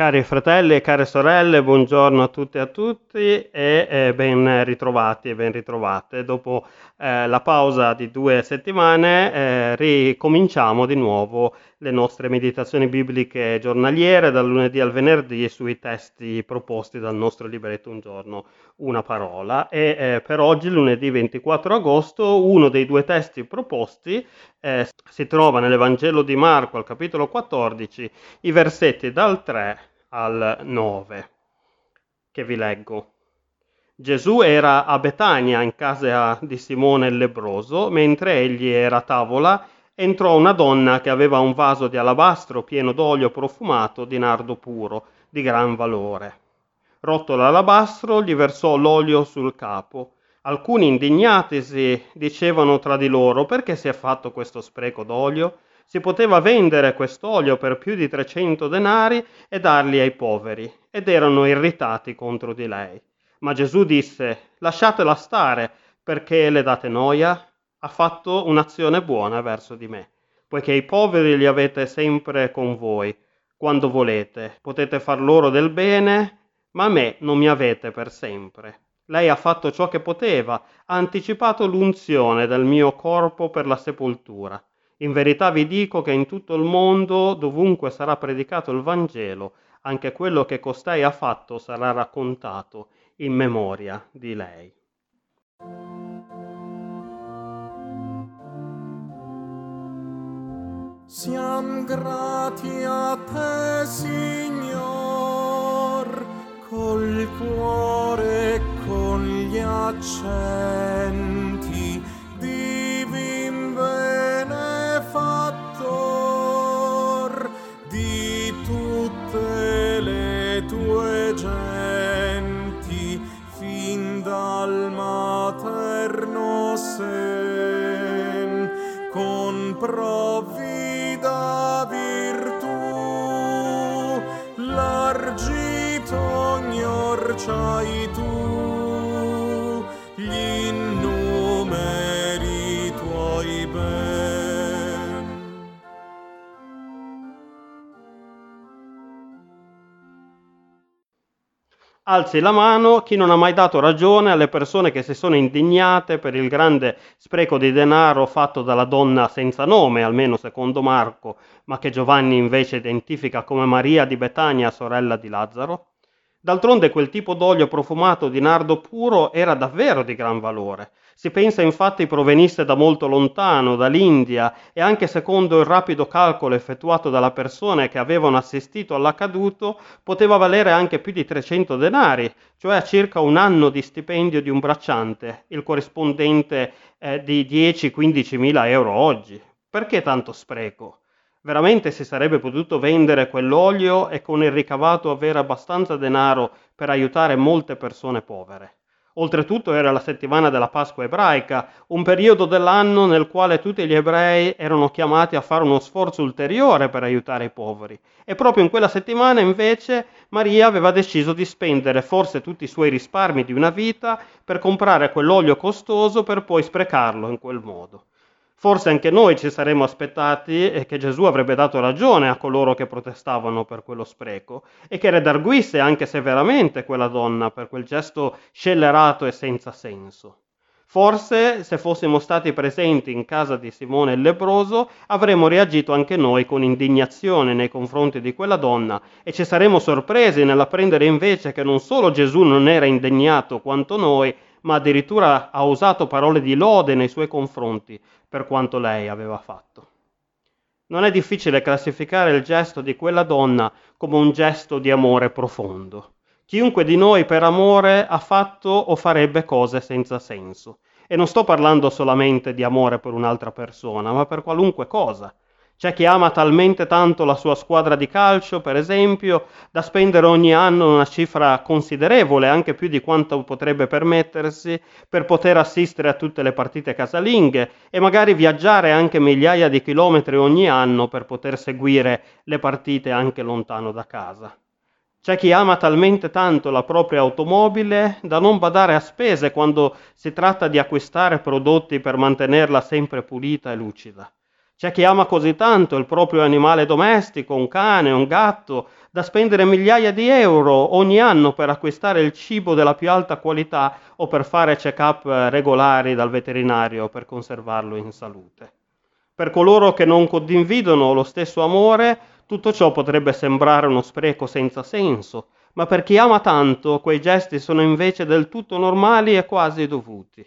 Cari fratelli e care sorelle, buongiorno a tutti e a tutti e eh, ben ritrovati e ben ritrovate. Dopo eh, la pausa di due settimane eh, ricominciamo di nuovo le nostre meditazioni bibliche giornaliere dal lunedì al venerdì sui testi proposti dal nostro libretto Un giorno, una parola. E eh, per oggi, lunedì 24 agosto, uno dei due testi proposti eh, si trova nell'Evangelo di Marco al capitolo 14, i versetti dal 3 al 9, che vi leggo. Gesù era a Betania in casa di Simone il lebroso, mentre egli era a tavola entrò una donna che aveva un vaso di alabastro pieno d'olio profumato di nardo puro, di gran valore. Rotto l'alabastro, gli versò l'olio sul capo. Alcuni indignatisi dicevano tra di loro perché si è fatto questo spreco d'olio? Si poteva vendere quest'olio per più di 300 denari e darli ai poveri, ed erano irritati contro di lei. Ma Gesù disse, lasciatela stare, perché le date noia? ha fatto un'azione buona verso di me, poiché i poveri li avete sempre con voi, quando volete, potete far loro del bene, ma a me non mi avete per sempre. Lei ha fatto ciò che poteva, ha anticipato l'unzione del mio corpo per la sepoltura. In verità vi dico che in tutto il mondo, dovunque sarà predicato il Vangelo, anche quello che costei ha fatto sarà raccontato in memoria di lei. Siam grati a te, Signor, col cuore e con gli accenti con provvi c'hai tu Alzi la mano chi non ha mai dato ragione alle persone che si sono indignate per il grande spreco di denaro fatto dalla donna senza nome, almeno secondo Marco, ma che Giovanni invece identifica come Maria di Betania, sorella di Lazzaro. D'altronde quel tipo d'olio profumato di nardo puro era davvero di gran valore. Si pensa infatti provenisse da molto lontano, dall'India, e anche secondo il rapido calcolo effettuato dalle persone che avevano assistito all'accaduto, poteva valere anche più di 300 denari, cioè circa un anno di stipendio di un bracciante, il corrispondente eh, di 10-15 mila euro oggi. Perché tanto spreco? Veramente si sarebbe potuto vendere quell'olio e con il ricavato avere abbastanza denaro per aiutare molte persone povere. Oltretutto era la settimana della Pasqua ebraica, un periodo dell'anno nel quale tutti gli ebrei erano chiamati a fare uno sforzo ulteriore per aiutare i poveri. E proprio in quella settimana invece Maria aveva deciso di spendere forse tutti i suoi risparmi di una vita per comprare quell'olio costoso per poi sprecarlo in quel modo. Forse anche noi ci saremmo aspettati che Gesù avrebbe dato ragione a coloro che protestavano per quello spreco e che redarguisse anche severamente quella donna per quel gesto scellerato e senza senso. Forse, se fossimo stati presenti in casa di Simone il lebroso, avremmo reagito anche noi con indignazione nei confronti di quella donna e ci saremmo sorpresi nell'apprendere invece che non solo Gesù non era indegnato quanto noi, ma addirittura ha usato parole di lode nei suoi confronti per quanto lei aveva fatto. Non è difficile classificare il gesto di quella donna come un gesto di amore profondo. Chiunque di noi per amore ha fatto o farebbe cose senza senso. E non sto parlando solamente di amore per un'altra persona, ma per qualunque cosa. C'è chi ama talmente tanto la sua squadra di calcio, per esempio, da spendere ogni anno una cifra considerevole, anche più di quanto potrebbe permettersi, per poter assistere a tutte le partite casalinghe e magari viaggiare anche migliaia di chilometri ogni anno per poter seguire le partite anche lontano da casa. C'è chi ama talmente tanto la propria automobile da non badare a spese quando si tratta di acquistare prodotti per mantenerla sempre pulita e lucida. C'è chi ama così tanto il proprio animale domestico, un cane, un gatto, da spendere migliaia di euro ogni anno per acquistare il cibo della più alta qualità o per fare check-up regolari dal veterinario per conservarlo in salute. Per coloro che non condividono lo stesso amore, tutto ciò potrebbe sembrare uno spreco senza senso, ma per chi ama tanto, quei gesti sono invece del tutto normali e quasi dovuti.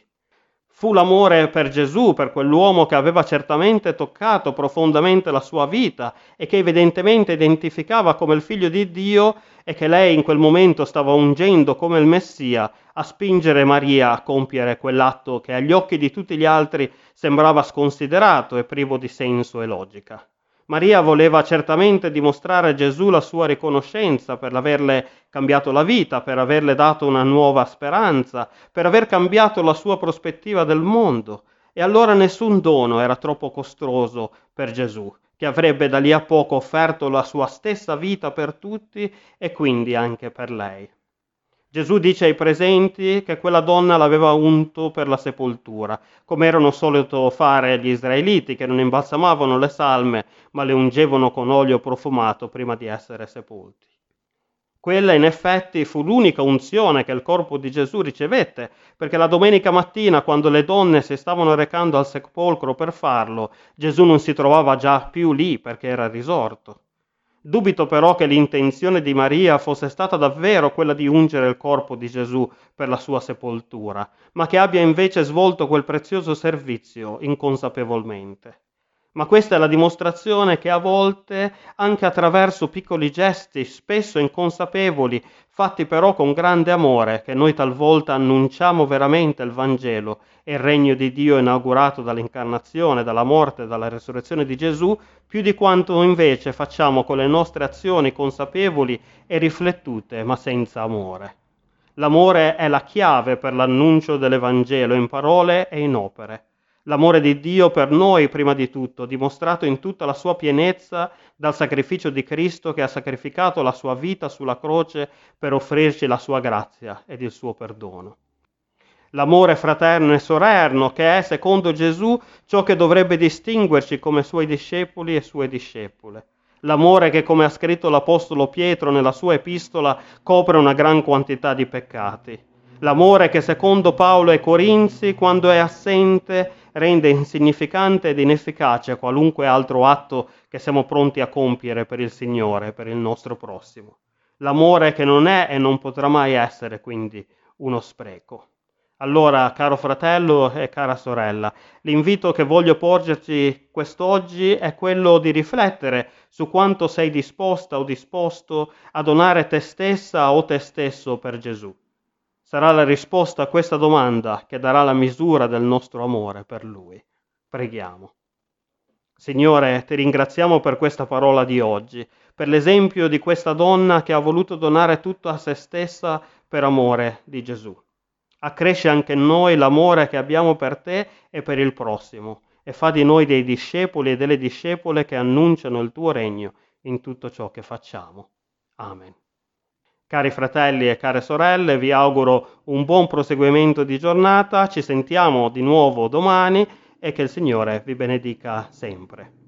Fu l'amore per Gesù, per quell'uomo che aveva certamente toccato profondamente la sua vita e che evidentemente identificava come il figlio di Dio e che lei in quel momento stava ungendo come il Messia, a spingere Maria a compiere quell'atto che agli occhi di tutti gli altri sembrava sconsiderato e privo di senso e logica. Maria voleva certamente dimostrare a Gesù la sua riconoscenza per averle cambiato la vita, per averle dato una nuova speranza, per aver cambiato la sua prospettiva del mondo. E allora nessun dono era troppo costoso per Gesù, che avrebbe da lì a poco offerto la sua stessa vita per tutti e quindi anche per lei. Gesù dice ai presenti che quella donna l'aveva unto per la sepoltura, come erano solito fare gli israeliti, che non imbalsamavano le salme, ma le ungevano con olio profumato prima di essere sepolti. Quella in effetti fu l'unica unzione che il corpo di Gesù ricevette, perché la domenica mattina, quando le donne si stavano recando al sepolcro per farlo, Gesù non si trovava già più lì perché era risorto. Dubito però che l'intenzione di Maria fosse stata davvero quella di ungere il corpo di Gesù per la sua sepoltura, ma che abbia invece svolto quel prezioso servizio inconsapevolmente ma questa è la dimostrazione che a volte, anche attraverso piccoli gesti, spesso inconsapevoli, fatti però con grande amore, che noi talvolta annunciamo veramente il Vangelo e il regno di Dio inaugurato dall'incarnazione, dalla morte, dalla resurrezione di Gesù, più di quanto invece facciamo con le nostre azioni consapevoli e riflettute, ma senza amore. L'amore è la chiave per l'annuncio dell'Evangelo in parole e in opere l'amore di Dio per noi prima di tutto, dimostrato in tutta la sua pienezza dal sacrificio di Cristo che ha sacrificato la sua vita sulla croce per offrirci la sua grazia ed il suo perdono. L'amore fraterno e sorerno che è, secondo Gesù, ciò che dovrebbe distinguerci come suoi discepoli e sue discepole. L'amore che, come ha scritto l'Apostolo Pietro nella sua epistola, copre una gran quantità di peccati. L'amore che, secondo Paolo ai Corinzi, quando è assente, rende insignificante ed inefficace qualunque altro atto che siamo pronti a compiere per il Signore, per il nostro prossimo. L'amore che non è e non potrà mai essere quindi uno spreco. Allora, caro fratello e cara sorella, l'invito che voglio porgerti quest'oggi è quello di riflettere su quanto sei disposta o disposto a donare te stessa o te stesso per Gesù sarà la risposta a questa domanda che darà la misura del nostro amore per Lui. Preghiamo. Signore, ti ringraziamo per questa parola di oggi, per l'esempio di questa donna che ha voluto donare tutto a se stessa per amore di Gesù. Accresce anche noi l'amore che abbiamo per te e per il prossimo e fa di noi dei discepoli e delle discepole che annunciano il tuo regno in tutto ciò che facciamo. Amen. Cari fratelli e care sorelle, vi auguro un buon proseguimento di giornata, ci sentiamo di nuovo domani e che il Signore vi benedica sempre.